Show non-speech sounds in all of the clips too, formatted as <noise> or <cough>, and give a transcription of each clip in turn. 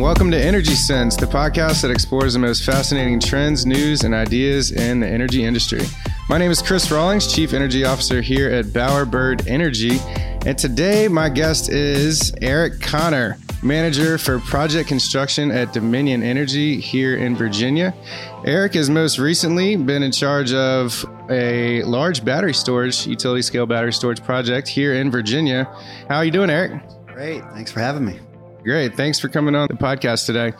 and welcome to Energy Sense, the podcast that explores the most fascinating trends, news, and ideas in the energy industry. My name is Chris Rawlings, Chief Energy Officer here at Bowerbird Energy, and today my guest is Eric Connor, Manager for Project Construction at Dominion Energy here in Virginia. Eric has most recently been in charge of a large battery storage, utility scale battery storage project here in Virginia. How are you doing, Eric? Great. Thanks for having me. Great. Thanks for coming on the podcast today.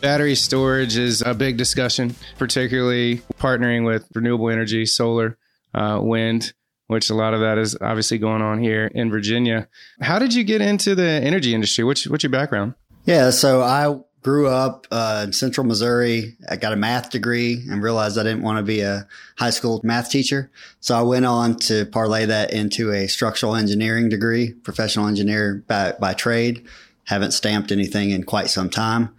Battery storage is a big discussion, particularly partnering with renewable energy, solar, uh, wind, which a lot of that is obviously going on here in Virginia. How did you get into the energy industry? What's, what's your background? Yeah, so I grew up uh, in central Missouri. I got a math degree and realized I didn't want to be a high school math teacher. So I went on to parlay that into a structural engineering degree, professional engineer by, by trade haven't stamped anything in quite some time.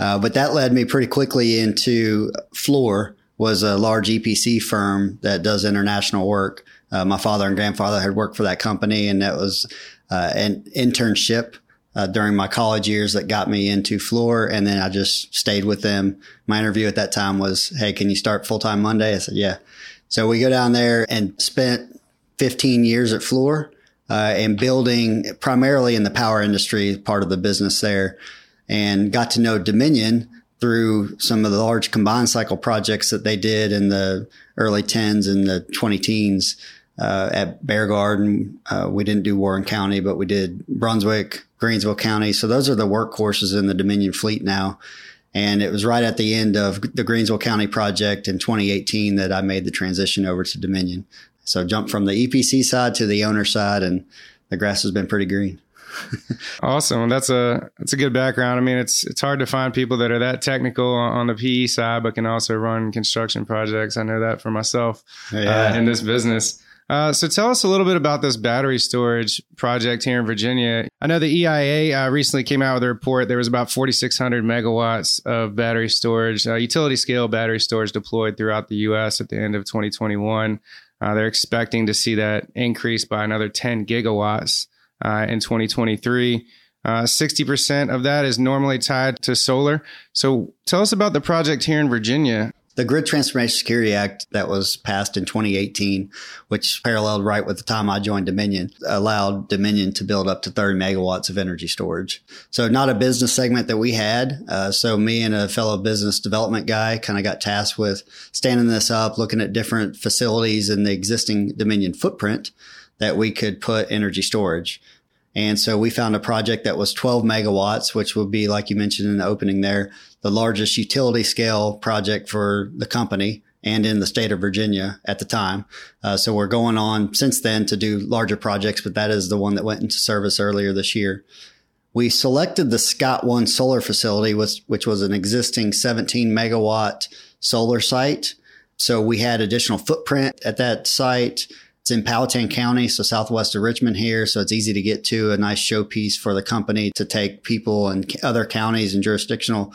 Uh, but that led me pretty quickly into Fluor was a large EPC firm that does international work. Uh, my father and grandfather had worked for that company and that was uh, an internship uh, during my college years that got me into Fluor. And then I just stayed with them. My interview at that time was, Hey, can you start full time Monday? I said, yeah. So we go down there and spent 15 years at Fluor uh, and building primarily in the power industry part of the business there and got to know Dominion through some of the large combined cycle projects that they did in the early 10s and the 20 teens uh, at Bear Garden. Uh, we didn't do Warren County, but we did Brunswick, Greensville County. So those are the workhorses in the Dominion fleet now. And it was right at the end of the Greensville County project in 2018 that I made the transition over to Dominion. So jump from the EPC side to the owner side, and the grass has been pretty green. <laughs> awesome. That's a that's a good background. I mean, it's it's hard to find people that are that technical on the PE side, but can also run construction projects. I know that for myself yeah. uh, in this business. Uh, so tell us a little bit about this battery storage project here in Virginia. I know the EIA uh, recently came out with a report. There was about 4,600 megawatts of battery storage, uh, utility scale battery storage deployed throughout the U.S. at the end of 2021. Uh, they're expecting to see that increase by another 10 gigawatts uh, in 2023. Uh, 60% of that is normally tied to solar. So tell us about the project here in Virginia. The Grid Transformation Security Act that was passed in 2018, which paralleled right with the time I joined Dominion, allowed Dominion to build up to 30 megawatts of energy storage. So not a business segment that we had. Uh, so me and a fellow business development guy kind of got tasked with standing this up, looking at different facilities in the existing Dominion footprint that we could put energy storage. And so we found a project that was 12 megawatts, which would be, like you mentioned in the opening there, the largest utility scale project for the company and in the state of Virginia at the time. Uh, so we're going on since then to do larger projects, but that is the one that went into service earlier this year. We selected the Scott One solar facility, which, which was an existing 17 megawatt solar site. So we had additional footprint at that site. It's in Powhatan County, so southwest of Richmond here. So it's easy to get to a nice showpiece for the company to take people and other counties and jurisdictional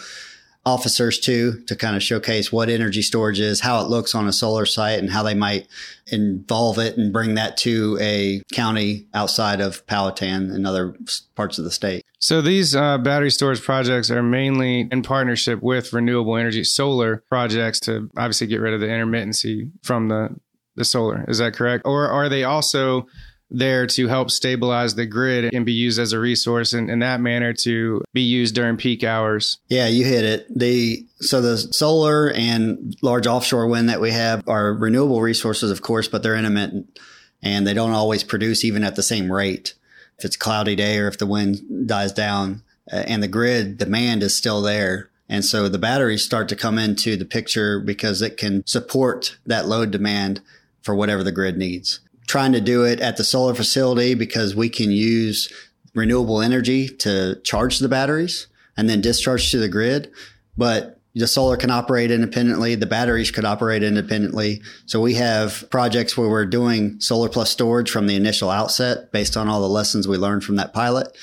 officers to, to kind of showcase what energy storage is, how it looks on a solar site and how they might involve it and bring that to a county outside of Powhatan and other parts of the state. So these uh, battery storage projects are mainly in partnership with renewable energy solar projects to obviously get rid of the intermittency from the the solar. Is that correct? Or are they also there to help stabilize the grid and be used as a resource in, in that manner to be used during peak hours? Yeah, you hit it. The so the solar and large offshore wind that we have are renewable resources, of course, but they're intermittent and they don't always produce even at the same rate. If it's cloudy day or if the wind dies down uh, and the grid demand is still there. And so the batteries start to come into the picture because it can support that load demand for whatever the grid needs. Trying to do it at the solar facility because we can use renewable energy to charge the batteries and then discharge to the grid. But the solar can operate independently. The batteries could operate independently. So we have projects where we're doing solar plus storage from the initial outset based on all the lessons we learned from that pilot.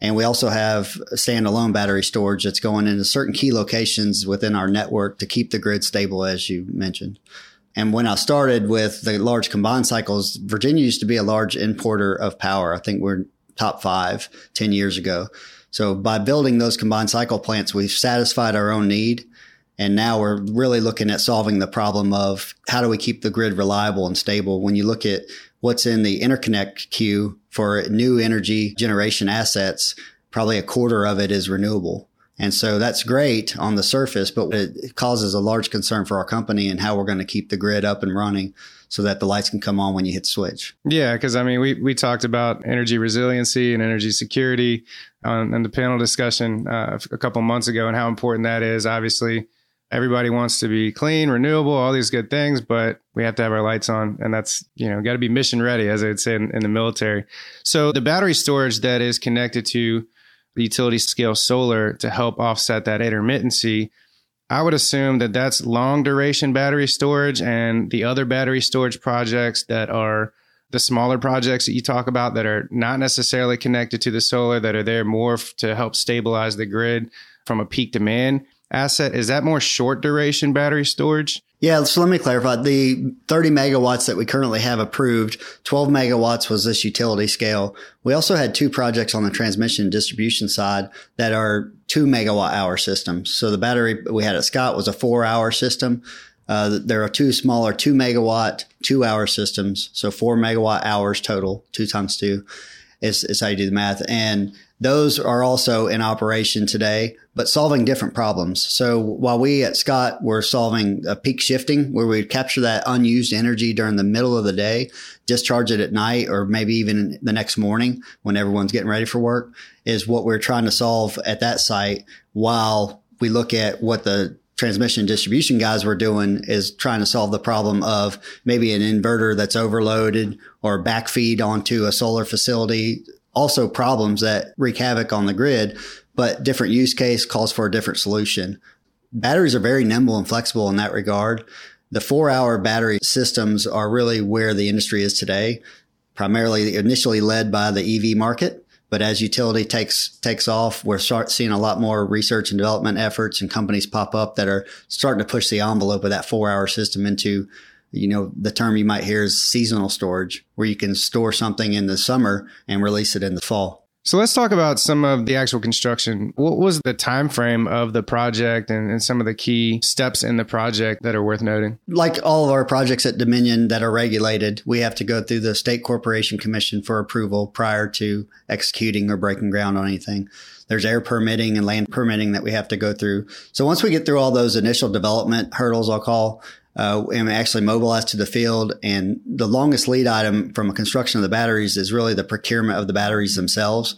And we also have standalone battery storage that's going into certain key locations within our network to keep the grid stable, as you mentioned. And when I started with the large combined cycles, Virginia used to be a large importer of power. I think we're top five 10 years ago. So by building those combined cycle plants, we've satisfied our own need. And now we're really looking at solving the problem of how do we keep the grid reliable and stable? When you look at what's in the interconnect queue for new energy generation assets, probably a quarter of it is renewable. And so that's great on the surface, but it causes a large concern for our company and how we're going to keep the grid up and running so that the lights can come on when you hit switch. Yeah, because I mean, we we talked about energy resiliency and energy security on, on the panel discussion uh, a couple months ago, and how important that is. Obviously, everybody wants to be clean, renewable, all these good things, but we have to have our lights on, and that's you know got to be mission ready, as I would say in, in the military. So the battery storage that is connected to utility scale solar to help offset that intermittency. I would assume that that's long duration battery storage and the other battery storage projects that are the smaller projects that you talk about that are not necessarily connected to the solar that are there more f- to help stabilize the grid from a peak demand asset is that more short duration battery storage yeah, so let me clarify. The 30 megawatts that we currently have approved, 12 megawatts was this utility scale. We also had two projects on the transmission and distribution side that are two megawatt hour systems. So the battery we had at Scott was a four hour system. Uh, there are two smaller two megawatt, two hour systems. So four megawatt hours total, two times two is, is how you do the math. And those are also in operation today, but solving different problems. So while we at Scott were solving a peak shifting where we capture that unused energy during the middle of the day, discharge it at night or maybe even the next morning when everyone's getting ready for work is what we're trying to solve at that site while we look at what the transmission distribution guys were doing is trying to solve the problem of maybe an inverter that's overloaded or backfeed onto a solar facility also problems that wreak havoc on the grid, but different use case calls for a different solution. Batteries are very nimble and flexible in that regard. The four hour battery systems are really where the industry is today, primarily initially led by the EV market. But as utility takes takes off, we're start seeing a lot more research and development efforts and companies pop up that are starting to push the envelope of that four hour system into you know, the term you might hear is seasonal storage, where you can store something in the summer and release it in the fall. So let's talk about some of the actual construction. What was the time frame of the project and, and, some of the key steps in the project that are worth noting? Like all of our projects at Dominion that are regulated, we have to go through the State Corporation Commission for approval prior to executing or breaking ground on anything. There's air permitting and land permitting that we have to go through. So once we get through all those initial development hurdles, I'll call, uh, and actually mobilized to the field. And the longest lead item from a construction of the batteries is really the procurement of the batteries themselves,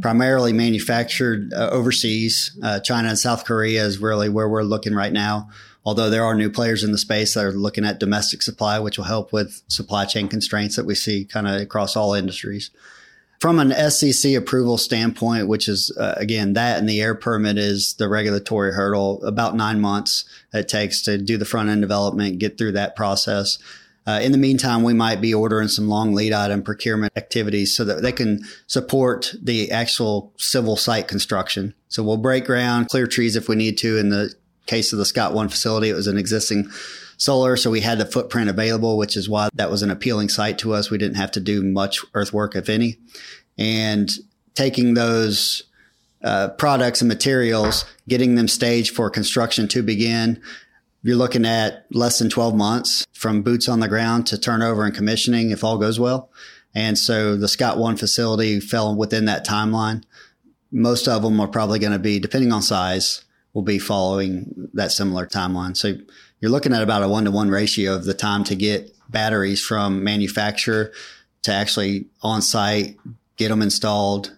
primarily manufactured uh, overseas. Uh, China and South Korea is really where we're looking right now. Although there are new players in the space that are looking at domestic supply, which will help with supply chain constraints that we see kind of across all industries. From an SCC approval standpoint, which is uh, again that and the air permit is the regulatory hurdle, about nine months it takes to do the front end development, get through that process. Uh, in the meantime, we might be ordering some long lead item procurement activities so that they can support the actual civil site construction. So we'll break ground, clear trees if we need to. In the case of the Scott One facility, it was an existing solar. So we had the footprint available, which is why that was an appealing site to us. We didn't have to do much earthwork, if any. And taking those uh, products and materials, getting them staged for construction to begin. You're looking at less than 12 months from boots on the ground to turnover and commissioning if all goes well. And so the Scott One facility fell within that timeline. Most of them are probably going to be, depending on size, will be following that similar timeline. So you're looking at about a one to one ratio of the time to get batteries from manufacturer to actually on site, get them installed.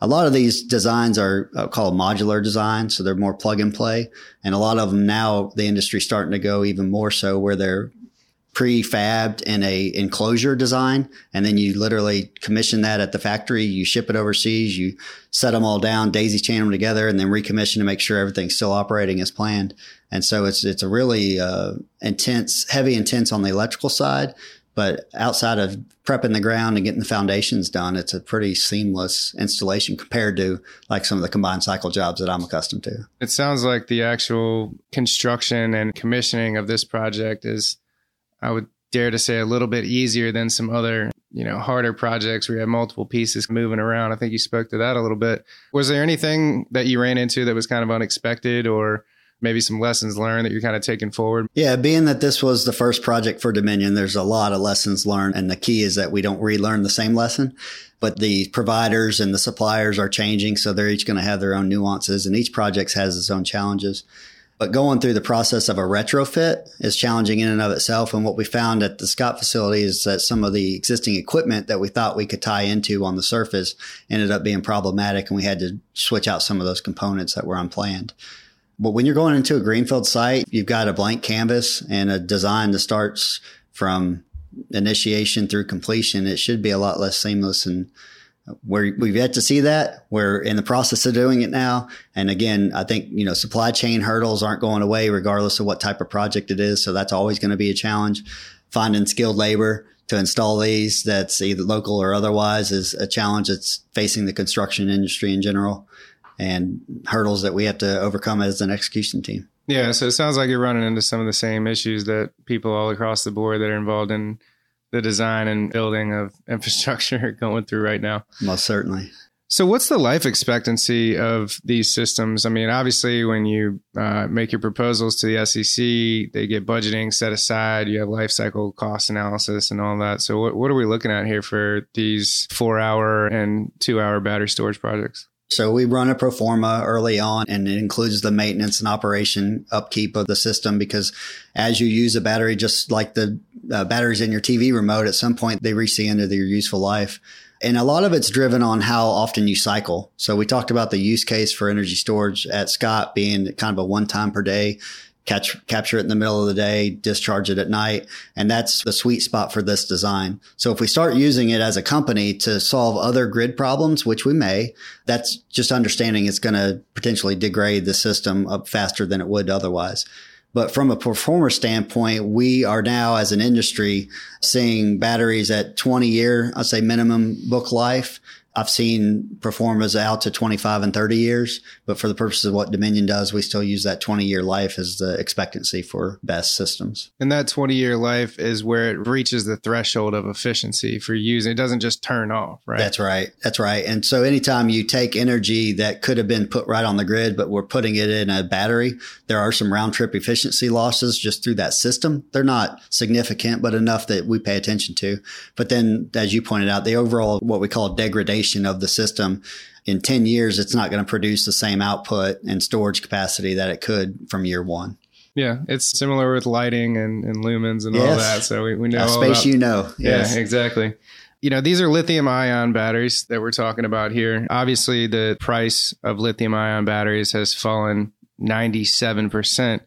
A lot of these designs are uh, called modular designs, so they're more plug and play. And a lot of them now, the industry's starting to go even more so where they're prefabbed in a enclosure design and then you literally commission that at the factory. You ship it overseas you set them all down daisy chain them together and then recommission to make sure everything's still operating as planned. And so it's it's a really uh, intense heavy intense on the electrical side but outside of prepping the ground and getting the foundations done it's a pretty seamless installation compared to like some of the combined cycle jobs that i'm accustomed to. It sounds like the actual construction and commissioning of this project is I would dare to say a little bit easier than some other you know, harder projects where you have multiple pieces moving around. I think you spoke to that a little bit. Was there anything that you ran into that was kind of unexpected or maybe some lessons learned that you're kind of taking forward? Yeah, being that this was the first project for Dominion, there's a lot of lessons learned. And the key is that we don't relearn the same lesson, but the providers and the suppliers are changing. So they're each going to have their own nuances and each project has its own challenges. But going through the process of a retrofit is challenging in and of itself. And what we found at the Scott facility is that some of the existing equipment that we thought we could tie into on the surface ended up being problematic. And we had to switch out some of those components that were unplanned. But when you're going into a greenfield site, you've got a blank canvas and a design that starts from initiation through completion. It should be a lot less seamless and where we've yet to see that. We're in the process of doing it now. And again, I think, you know, supply chain hurdles aren't going away regardless of what type of project it is. So that's always going to be a challenge. Finding skilled labor to install these that's either local or otherwise is a challenge that's facing the construction industry in general and hurdles that we have to overcome as an execution team. Yeah. So it sounds like you're running into some of the same issues that people all across the board that are involved in the design and building of <laughs> infrastructure going through right now. Most certainly. So, what's the life expectancy of these systems? I mean, obviously, when you uh, make your proposals to the SCC, they get budgeting set aside. You have life cycle cost analysis and all that. So, what, what are we looking at here for these four hour and two hour battery storage projects? So we run a pro forma early on and it includes the maintenance and operation upkeep of the system because as you use a battery, just like the uh, batteries in your TV remote, at some point they reach the end of their useful life. And a lot of it's driven on how often you cycle. So we talked about the use case for energy storage at Scott being kind of a one time per day catch, capture it in the middle of the day, discharge it at night. And that's the sweet spot for this design. So if we start using it as a company to solve other grid problems, which we may, that's just understanding it's going to potentially degrade the system up faster than it would otherwise. But from a pro forma standpoint, we are now as an industry seeing batteries at 20 year, I'd say minimum book life I've seen pro formas out to 25 and 30 years, but for the purposes of what Dominion does, we still use that 20 year life as the expectancy for BESS systems. And that 20 year life is where it reaches the threshold of efficiency for using. It doesn't just turn off, right? That's right. That's right. And so anytime you take energy that could have been put right on the grid, but we're putting it in a battery, there are some round trip efficiency losses just through that system. They're not significant, but enough that we pay attention to. But then, as you pointed out, the overall, what we call degradation of the system in 10 years, it's not going to produce the same output and storage capacity that it could from year one. Yeah, it's similar with lighting and, and lumens and yes. all that. So we, we know a space about, you know. Yes. Yeah, exactly. You know, these are lithium ion batteries that we're talking about here. Obviously, the price of lithium ion batteries has fallen 97%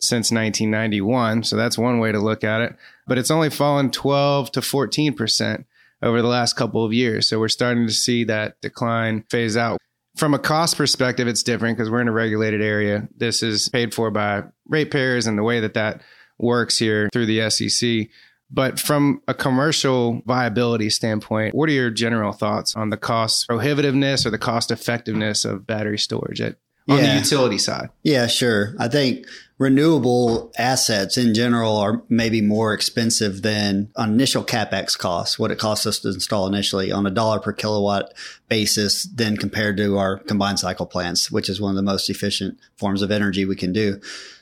since 1991. So that's one way to look at it. But it's only fallen 12 to 14% over the last couple of years. So we're starting to see that decline phase out. From a cost perspective, it's different because we're in a regulated area. This is paid for by ratepayers and the way that that works here through the SCC. But from a commercial viability standpoint, what are your general thoughts on the cost prohibitiveness or the cost effectiveness of battery storage at, on yeah. the utility side? Yeah, sure. I think renewable assets in general are maybe more expensive than initial capex costs, what it costs us to install initially on a dollar per kilowatt basis than compared to our combined cycle plants, which is one of the most efficient forms of energy we can do.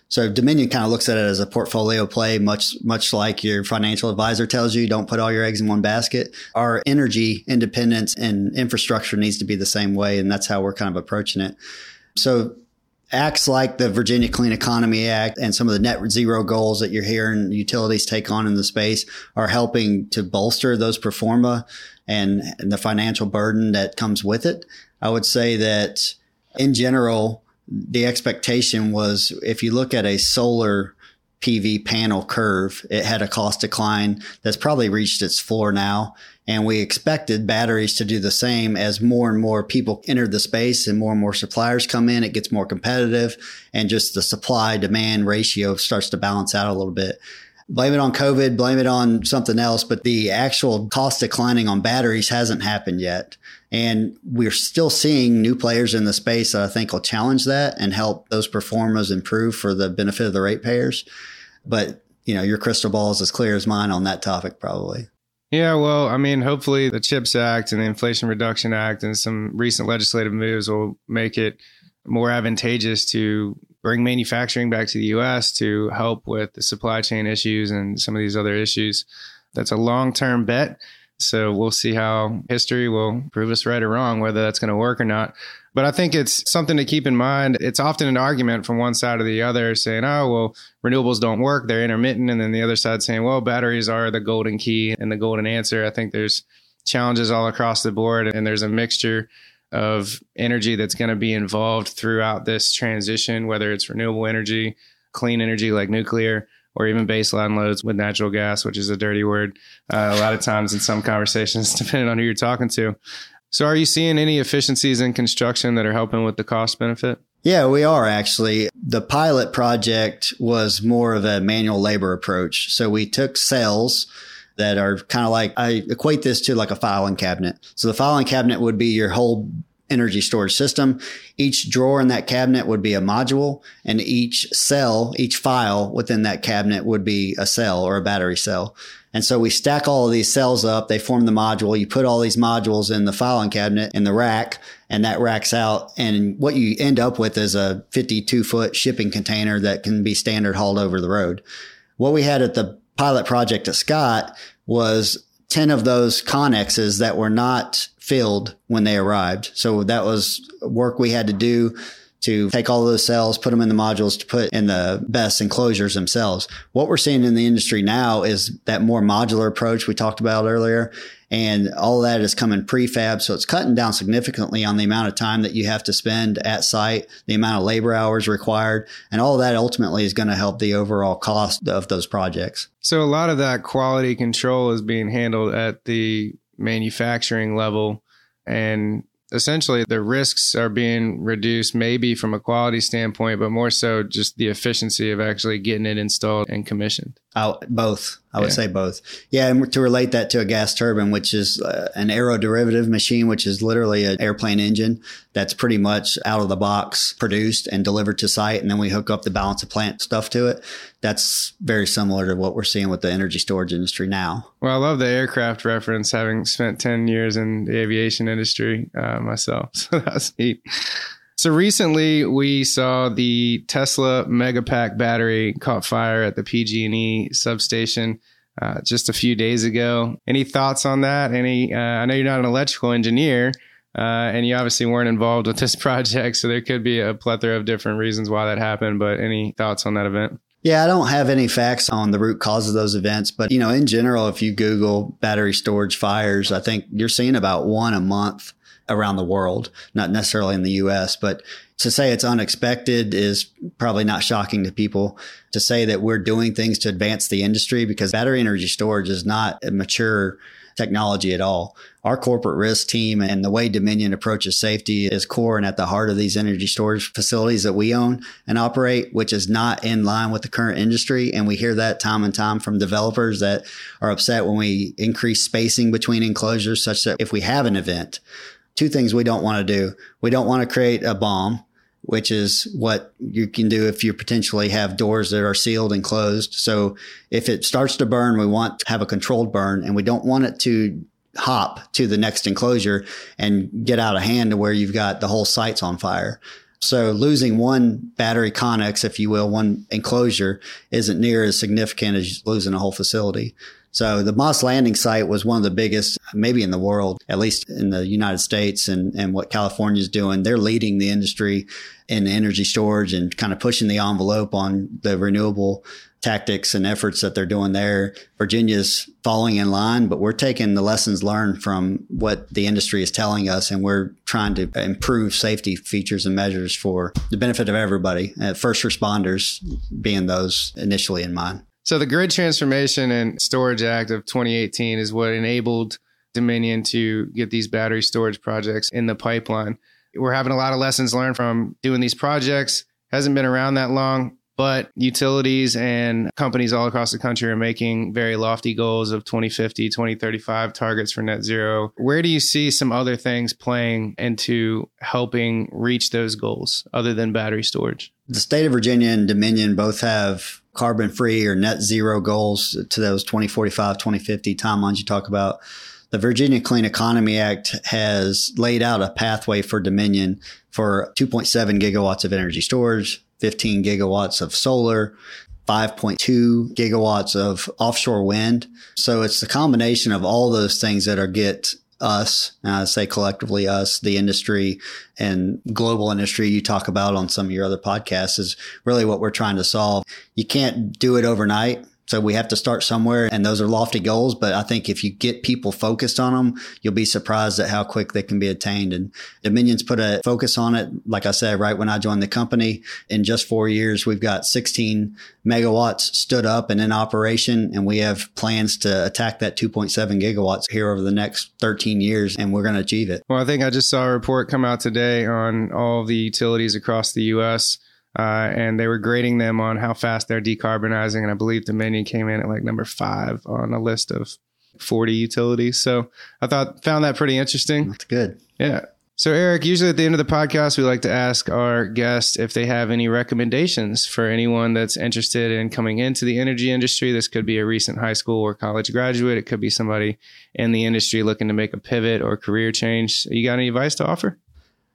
So Dominion kind of looks at it as a portfolio play, much, much like your financial advisor tells you, don't put all your eggs in one basket. Our energy independence and infrastructure needs to be the same way. And that's how we're kind of approaching it. So acts like the Virginia Clean Economy Act and some of the net zero goals that you're hearing utilities take on in the space are helping to bolster those pro forma and, and the financial burden that comes with it. I would say that in general, the expectation was if you look at a solar PV panel curve, it had a cost decline that's probably reached its floor now. And we expected batteries to do the same as more and more people enter the space and more and more suppliers come in. It gets more competitive and just the supply demand ratio starts to balance out a little bit. Blame it on COVID, blame it on something else, but the actual cost declining on batteries hasn't happened yet. And we're still seeing new players in the space that I think will challenge that and help those pro formas improve for the benefit of the ratepayers. But, you know, your crystal ball is as clear as mine on that topic, probably. Yeah, well, I mean, hopefully the CHIPS Act and the Inflation Reduction Act and some recent legislative moves will make it more advantageous to bring manufacturing back to the US to help with the supply chain issues and some of these other issues. That's a long term bet. So we'll see how history will prove us right or wrong, whether that's going to work or not. But I think it's something to keep in mind. It's often an argument from one side or the other saying, oh, well, renewables don't work. They're intermittent. And then the other side saying, well, batteries are the golden key and the golden answer. I think there's challenges all across the board and there's a mixture of energy that's going to be involved throughout this transition, whether it's renewable energy, clean energy like nuclear, or even baseline loads with natural gas, which is a dirty word uh, a lot of times in some conversations, <laughs> depending on who you're talking to. So, are you seeing any efficiencies in construction that are helping with the cost benefit? Yeah, we are actually. The pilot project was more of a manual labor approach. So, we took cells that are kind of like, I equate this to like a filing cabinet. So, the filing cabinet would be your whole energy storage system. Each drawer in that cabinet would be a module and each cell, each file within that cabinet would be a cell or a battery cell. And so we stack all of these cells up. They form the module. You put all these modules in the filing cabinet in the rack and that racks out. And what you end up with is a 52 foot shipping container that can be standard hauled over the road. What we had at the pilot project at Scott was 10 of those connexes that were not filled when they arrived. So that was work we had to do to take all those cells, put them in the modules to put in the BESS enclosures themselves. What we're seeing in the industry now is that more modular approach we talked about earlier. And all that is coming prefab. So it's cutting down significantly on the amount of time that you have to spend at site, the amount of labor hours required. And all that ultimately is going to help the overall cost of those projects. So a lot of that quality control is being handled at the manufacturing level. And essentially the risks are being reduced maybe from a quality standpoint but more so just the efficiency of actually getting it installed and commissioned Oh, both. I would yeah. say both. Yeah, and to relate that to a gas turbine, which is uh, an aeroderivative machine, which is literally an airplane engine that's pretty much out of the box produced and delivered to site, and then we hook up the balance of plant stuff to it. That's very similar to what we're seeing with the energy storage industry now. Well, I love the aircraft reference, having spent ten years in the aviation industry uh, myself, <laughs> so that's neat. So recently we saw the Tesla Megapack battery caught fire at the PG&E substation uh, just a few days ago. Any thoughts on that? Any? Uh, I know you're not an electrical engineer, uh, and you obviously weren't involved with this <laughs> project, so there could be a plethora of different reasons why that happened. But any thoughts on that event? Yeah, I don't have any facts on the root cause of those events, but you know, in general, if you Google battery storage fires, I think you're seeing about one a month around the world, not necessarily in the US, but to say it's unexpected is probably not shocking to people. To say that we're doing things to advance the industry because battery energy storage is not a mature technology at all. Our corporate risk team and the way Dominion approaches safety is core and at the heart of these energy storage facilities that we own and operate, which is not in line with the current industry. And we hear that time and time from developers that are upset when we increase spacing between enclosures such that if we have an event, two things we don't want to do. We don't want to create a bomb, which is what you can do if you potentially have doors that are sealed and closed. So if it starts to burn, we want to have a controlled burn and we don't want it to hop to the next enclosure and get out of hand to where you've got the whole site's on fire. So losing one battery connex, if you will, one enclosure isn't near as significant as losing a whole facility. So the Moss Landing site was one of the biggest, maybe in the world, at least in the United States and, and what California is doing. They're leading the industry in energy storage and kind of pushing the envelope on the renewable tactics and efforts that they're doing there. Virginia's falling in line, but we're taking the lessons learned from what the industry is telling us and we're trying to improve safety features and measures for the benefit of everybody, uh, first responders being those initially in mind. So the Grid Transformation and Storage Act of 2018 is what enabled Dominion to get these battery storage projects in the pipeline. We're having a lot of lessons learned from doing these projects. Hasn't been around that long, but utilities and companies all across the country are making very lofty goals of 2050, 2035 targets for net zero. Where do you see some other things playing into helping reach those goals other than battery storage? The state of Virginia and Dominion both have carbon free or net zero goals to those 2045, 2050 timelines you talk about. The Virginia Clean Economy Act has laid out a pathway for Dominion for 2.7 gigawatts of energy storage, 15 gigawatts of solar, 5.2 gigawatts of offshore wind. So it's the combination of all those things that are get us, I say collectively us, the industry and global industry you talk about on some of your other podcasts is really what we're trying to solve. You can't do it overnight. So we have to start somewhere and those are lofty goals. But I think if you get people focused on them, you'll be surprised at how quick they can be attained. And Dominion's put a focus on it. Like I said, right when I joined the company in just four years, we've got 16 megawatts stood up and in operation. And we have plans to attack that 2.7 gigawatts here over the next 13 years. And we're going to achieve it. Well, I think I just saw a report come out today on all the utilities across the U.S uh, and they were grading them on how fast they're decarbonizing. And I believe Dominion came in at like number five on a list of 40 utilities. So I thought, found that pretty interesting. That's good. Yeah. So, Eric, usually at the end of the podcast, we like to ask our guests if they have any recommendations for anyone that's interested in coming into the energy industry. This could be a recent high school or college graduate, it could be somebody in the industry looking to make a pivot or career change. You got any advice to offer?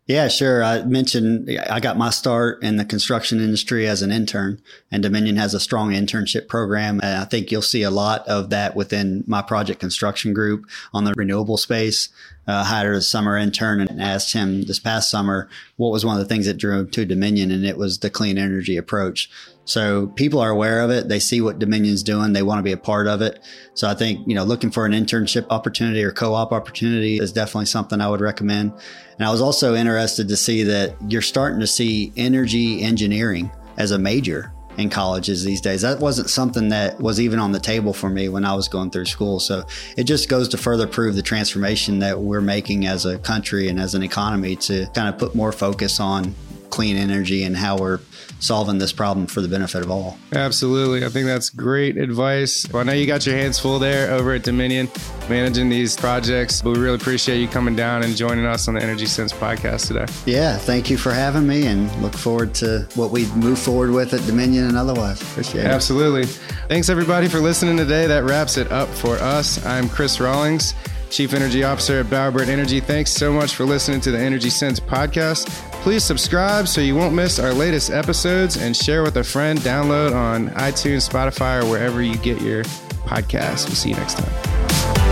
Yeah, sure. I mentioned I got my start in the construction industry as an intern, and Dominion has a strong internship program. And I think you'll see a lot of that within my project construction group on the renewable space uh, hired a summer intern and asked him this past summer what was one of the things that drew him to Dominion, and it was the clean energy approach. So people are aware of it. They see what Dominion's doing. They want to be a part of it. So I think, you know, looking for an internship opportunity or co-op opportunity is definitely something I would recommend. And I was also interested to see that you're starting to see energy engineering as a major in colleges these days. That wasn't something that was even on the table for me when I was going through school. So it just goes to further prove the transformation that we're making as a country and as an economy to kind of put more focus on clean energy and how we're solving this problem for the benefit of all. Absolutely. I think that's great advice. Well, I know you got your hands full there over at Dominion managing these projects, but we really appreciate you coming down and joining us on the Energy Sense podcast today. Yeah, thank you for having me and look forward to what we move forward with at Dominion and otherwise. Appreciate it. Absolutely. Thanks everybody for listening today. That wraps it up for us. I'm Chris Rawlings. Chief Energy Officer at Bowerbird Energy. Thanks so much for listening to the Energy Sense podcast. Please subscribe so you won't miss our latest episodes and share with a friend. Download on iTunes, Spotify, or wherever you get your podcasts. We'll see you next time.